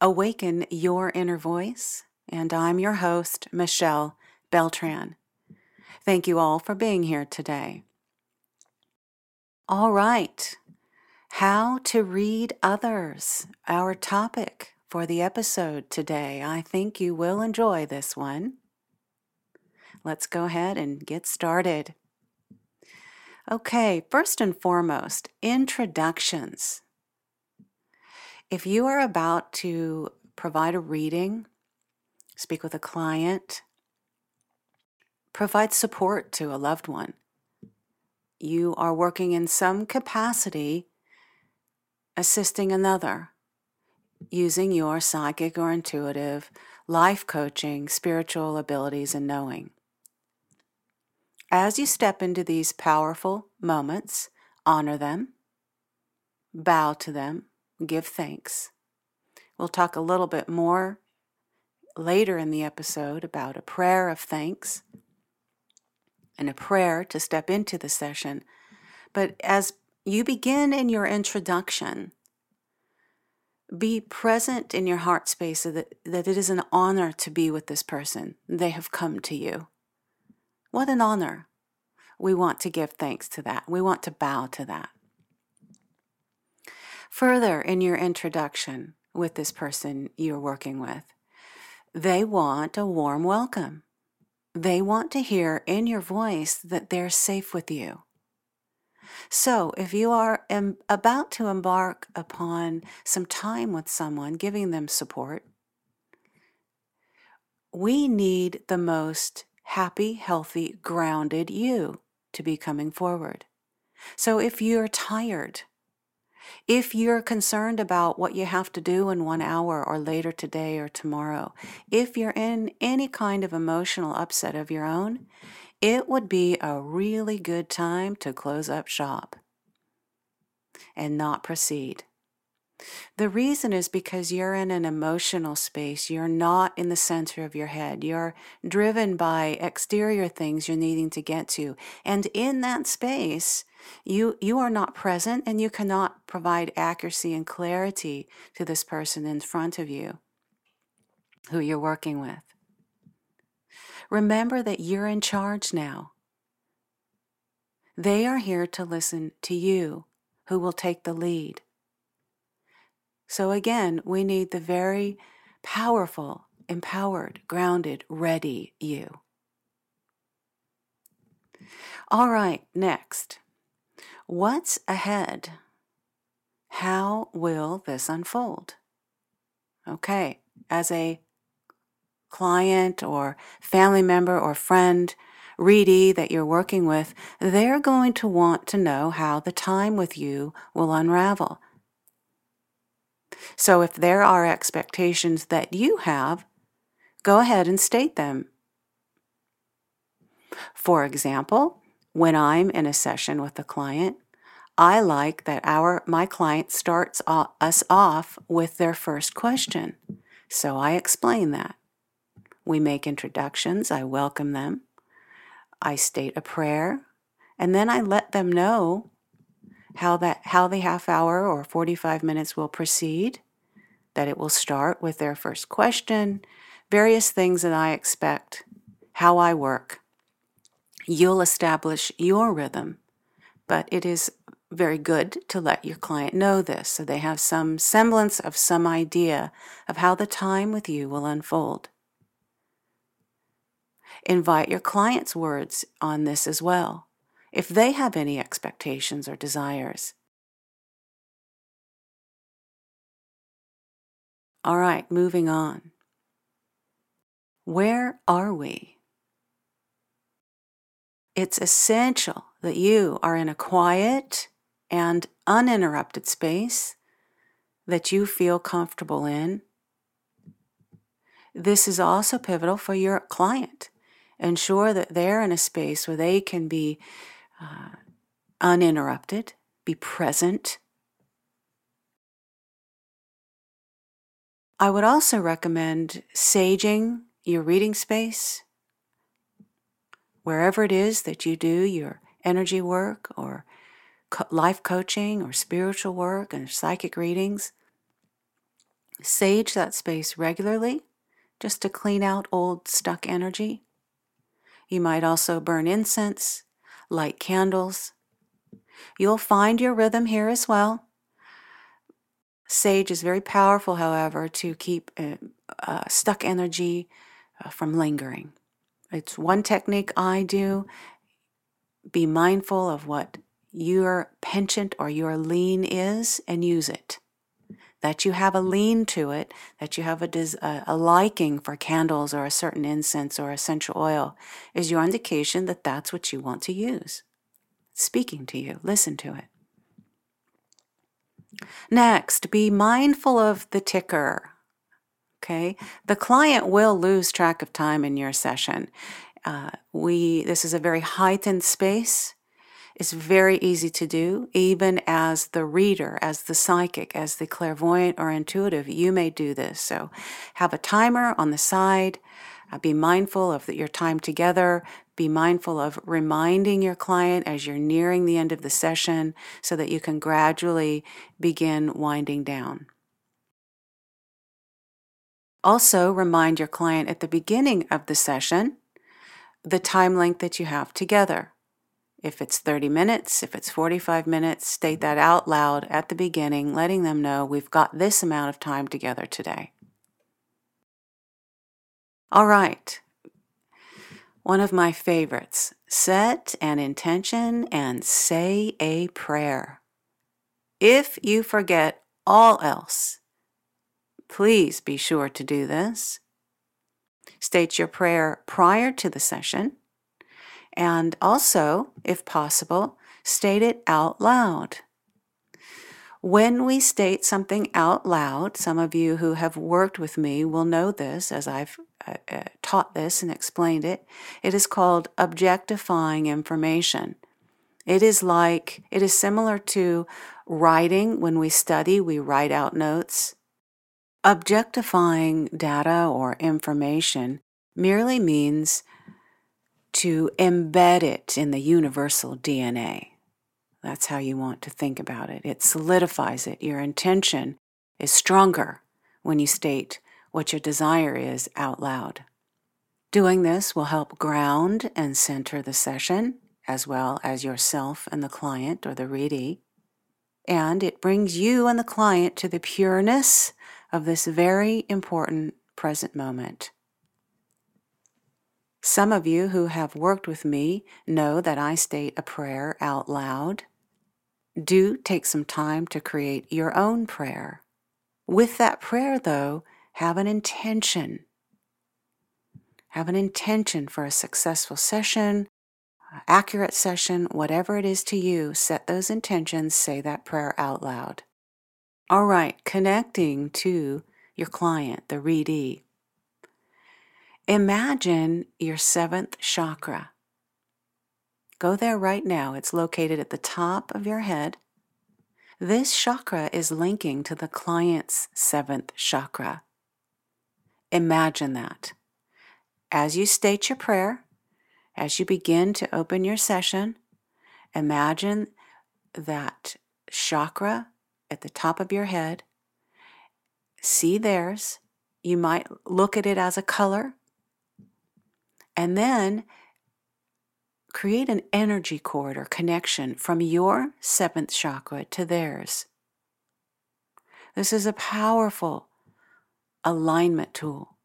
Awaken Your Inner Voice, and I'm your host, Michelle Beltran. Thank you all for being here today. All right, how to read others, our topic for the episode today. I think you will enjoy this one. Let's go ahead and get started. Okay, first and foremost, introductions. If you are about to provide a reading, speak with a client, provide support to a loved one, you are working in some capacity assisting another using your psychic or intuitive, life coaching, spiritual abilities and knowing. As you step into these powerful moments, honor them, bow to them, give thanks. We'll talk a little bit more later in the episode about a prayer of thanks and a prayer to step into the session. But as you begin in your introduction, be present in your heart space so that, that it is an honor to be with this person. They have come to you. What an honor. We want to give thanks to that. We want to bow to that further in your introduction with this person you're working with. They want a warm welcome. They want to hear in your voice that they're safe with you. So, if you are em- about to embark upon some time with someone, giving them support, we need the most happy, healthy, grounded you to be coming forward. So, if you're tired, if you're concerned about what you have to do in one hour or later today or tomorrow, if you're in any kind of emotional upset of your own, it would be a really good time to close up shop and not proceed. The reason is because you're in an emotional space. You're not in the center of your head. You're driven by exterior things you're needing to get to. And in that space, you, you are not present and you cannot provide accuracy and clarity to this person in front of you who you're working with. Remember that you're in charge now. They are here to listen to you, who will take the lead. So again, we need the very powerful, empowered, grounded, ready you. All right, next. What's ahead? How will this unfold? Okay, as a client or family member or friend, readee that you're working with, they're going to want to know how the time with you will unravel. So if there are expectations that you have, go ahead and state them. For example, when I'm in a session with a client, I like that our my client starts us off with their first question. So I explain that. We make introductions, I welcome them. I state a prayer, and then I let them know how that how the half hour or 45 minutes will proceed, that it will start with their first question, various things that I expect, how I work. You'll establish your rhythm, but it is very good to let your client know this so they have some semblance of some idea of how the time with you will unfold. Invite your client's words on this as well, if they have any expectations or desires. All right, moving on. Where are we? it's essential that you are in a quiet and uninterrupted space that you feel comfortable in. this is also pivotal for your client. Ensure that they're in a space where they can be uh, uninterrupted, be present. I would also recommend saging your reading space, wherever it is that you do your energy work or life coaching or spiritual work and psychic readings. Sage that space regularly just to clean out old stuck energy. You might also burn incense, light candles. You'll find your rhythm here as well. Sage is very powerful, however, to keep uh, uh, stuck energy uh, from lingering. It's one technique I do. Be mindful of what your penchant or your lean is and use it. That you have a lean to it, that you have a, des- a liking for candles or a certain incense or essential oil, is your indication that that's what you want to use. speaking to you, listen to it. Next, be mindful of the ticker. Okay, the client will lose track of time in your session. Uh, we this is a very heightened space. It's very easy to do, even as the reader, as the psychic, as the clairvoyant or intuitive. You may do this. So, have a timer on the side. Uh, be mindful of the, your time together. Be mindful of reminding your client as you're nearing the end of the session so that you can gradually begin winding down. Also, remind your client at the beginning of the session the time length that you have together. If it's 30 minutes, if it's 45 minutes, state that out loud at the beginning, letting them know we've got this amount of time together today. All right. One of my favorites set an intention and say a prayer. If you forget all else, please be sure to do this. State your prayer prior to the session, and also, if possible, state it out loud. When we state something out loud, some of you who have worked with me will know this as I've uh, uh, taught this and explained it. It is called objectifying information. It is like, it is similar to writing. When we study, we write out notes. Objectifying data or information merely means to embed it in the universal DNA. That's how you want to think about it. It solidifies it. Your intention is stronger when you state what your desire is out loud. Doing this will help ground and center the session, as well as yourself and the client or the readee. And it brings you and the client to the pureness of this very important present moment. Some of you who have worked with me know that I state a prayer out loud do take some time to create your own prayer. With that prayer, though, have an intention. Have an intention for a successful session, accurate session, whatever it is to you. Set those intentions, say that prayer out loud. All right, connecting to your client, the readee. Imagine your seventh chakra. Go there right now. It's located at the top of your head. This chakra is linking to the client's seventh chakra. Imagine that. As you state your prayer, as you begin to open your session, imagine that chakra at the top of your head. See theirs. You might look at it as a color. And then create an energy cord or connection from your seventh chakra to theirs. This is a powerful alignment tool.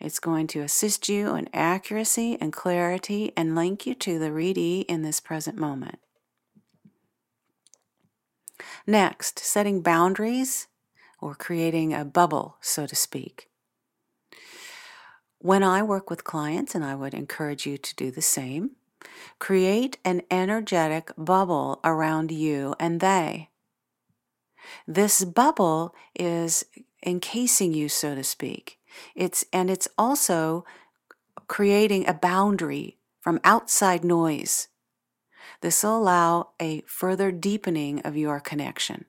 It's going to assist you in accuracy and clarity and link you to the readee in this present moment. Next, setting boundaries or creating a bubble, so to speak. When I work with clients, and I would encourage you to do the same, Create an energetic bubble around you and they. This bubble is encasing you, so to speak. It's and it's also creating a boundary from outside noise. This will allow a further deepening of your connection.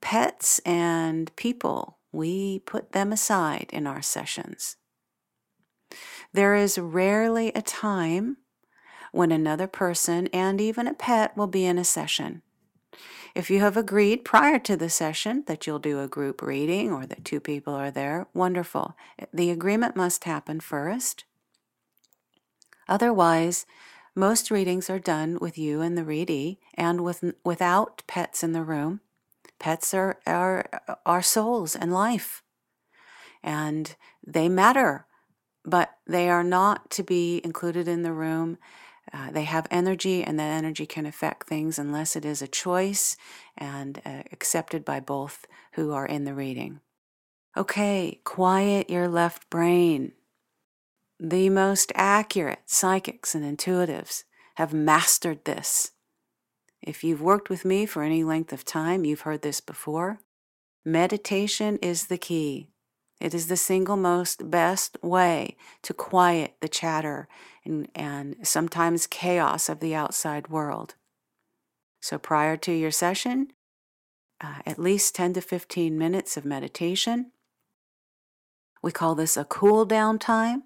Pets and people, we put them aside in our sessions. There is rarely a time when another person and even a pet will be in a session. If you have agreed prior to the session that you'll do a group reading or that two people are there, wonderful. The agreement must happen first. Otherwise, most readings are done with you and the readee and with, without pets in the room. Pets are, are our souls and life, and they matter, but they are not to be included in the room. Uh, they have energy, and that energy can affect things unless it is a choice and uh, accepted by both who are in the reading. Okay, quiet your left brain. The most accurate psychics and intuitives have mastered this. If you've worked with me for any length of time, you've heard this before. Meditation is the key. It is the single most best way to quiet the chatter and, and sometimes chaos of the outside world. So, prior to your session, uh, at least 10 to 15 minutes of meditation. We call this a cool down time.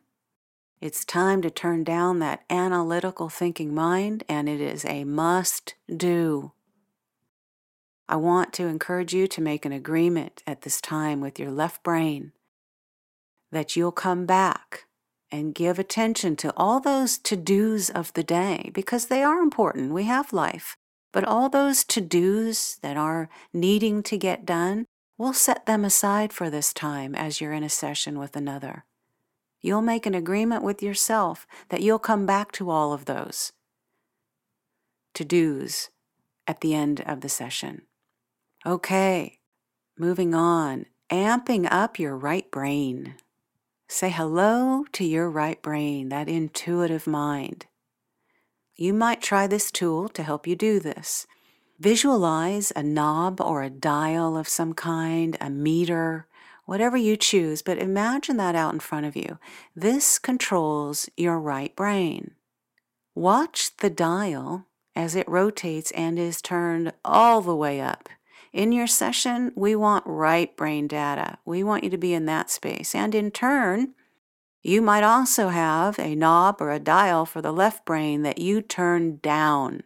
It's time to turn down that analytical thinking mind, and it is a must do. I want to encourage you to make an agreement at this time with your left brain that you'll come back and give attention to all those to dos of the day because they are important. We have life. But all those to dos that are needing to get done, we'll set them aside for this time as you're in a session with another. You'll make an agreement with yourself that you'll come back to all of those to dos at the end of the session. Okay, moving on, amping up your right brain. Say hello to your right brain, that intuitive mind. You might try this tool to help you do this. Visualize a knob or a dial of some kind, a meter, whatever you choose, but imagine that out in front of you. This controls your right brain. Watch the dial as it rotates and is turned all the way up. In your session, we want right brain data. We want you to be in that space. And in turn, you might also have a knob or a dial for the left brain that you turn down.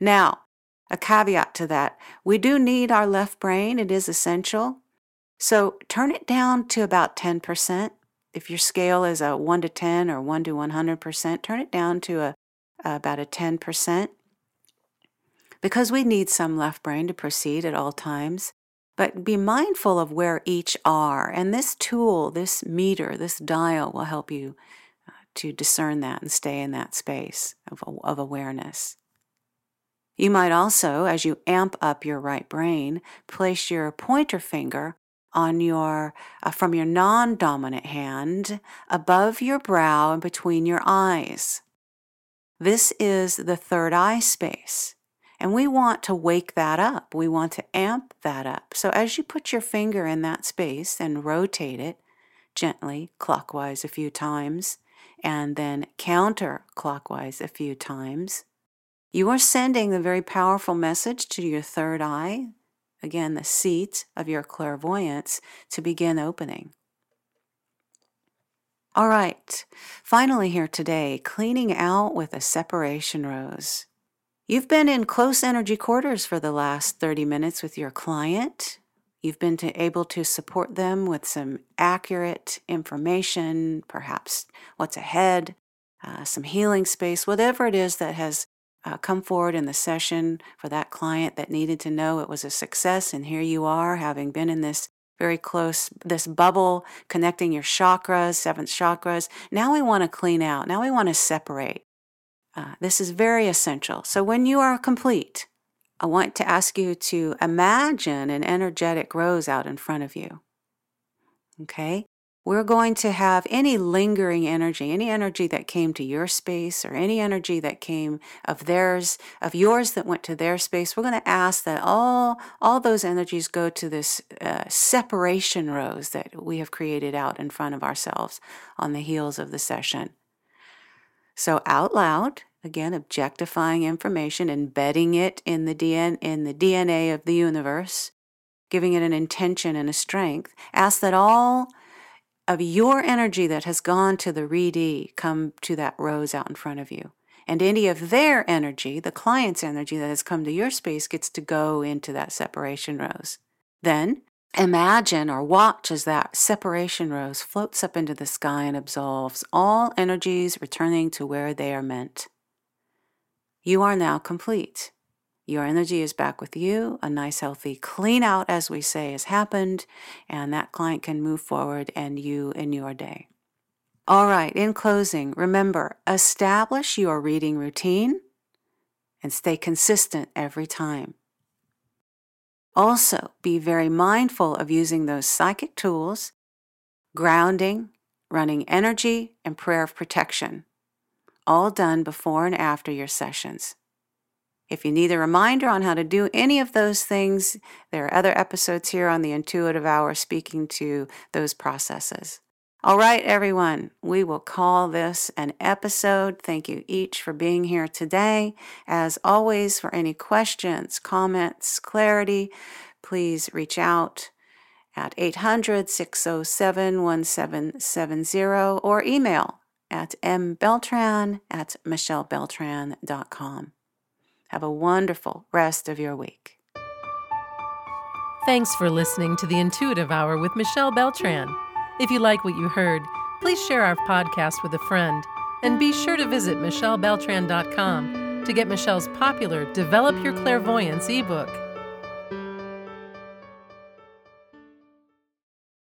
Now, a caveat to that we do need our left brain, it is essential. So turn it down to about 10%. If your scale is a 1 to 10 or 1 to 100%, turn it down to a, about a 10%. Because we need some left brain to proceed at all times, but be mindful of where each are. And this tool, this meter, this dial will help you uh, to discern that and stay in that space of, of awareness. You might also, as you amp up your right brain, place your pointer finger on your uh, from your non-dominant hand above your brow and between your eyes. This is the third eye space. And we want to wake that up. We want to amp that up. So as you put your finger in that space and rotate it gently clockwise a few times and then counterclockwise a few times, you are sending the very powerful message to your third eye, again, the seat of your clairvoyance, to begin opening. All right, finally, here today, cleaning out with a separation rose. You've been in close energy quarters for the last 30 minutes with your client. You've been to, able to support them with some accurate information, perhaps what's ahead, uh, some healing space, whatever it is that has uh, come forward in the session for that client that needed to know it was a success. And here you are, having been in this very close, this bubble connecting your chakras, seventh chakras. Now we want to clean out. Now we want to separate. Uh, this is very essential. So when you are complete, I want to ask you to imagine an energetic rose out in front of you. Okay? we're going to have any lingering energy, any energy that came to your space or any energy that came of theirs, of yours that went to their space. We're going to ask that all, all those energies go to this uh, separation rose that we have created out in front of ourselves on the heels of the session. So out loud, again, objectifying information, embedding it in the DN, in the DNA of the universe, giving it an intention and a strength. Ask that all of your energy that has gone to the readee come to that rose out in front of you. And any of their energy, the client's energy that has come to your space, gets to go into that separation rose. Then imagine or watch as that separation rose floats up into the sky and absolves all energies returning to where they are meant. You are now complete. Your energy is back with you. A nice, healthy clean out, as we say, has happened, and that client can move forward and you in your day. All right, in closing, remember establish your reading routine and stay consistent every time. Also, be very mindful of using those psychic tools, grounding, running energy, and prayer of protection, all done before and after your sessions. If you need a reminder on how to do any of those things, there are other episodes here on the Intuitive Hour speaking to those processes. All right, everyone, we will call this an episode. Thank you each for being here today. As always, for any questions, comments, clarity, please reach out at 800 607 1770 or email at mbeltran at michellebeltran.com. Have a wonderful rest of your week. Thanks for listening to the Intuitive Hour with Michelle Beltran. If you like what you heard, please share our podcast with a friend and be sure to visit michellebeltran.com to get Michelle's popular Develop Your Clairvoyance ebook.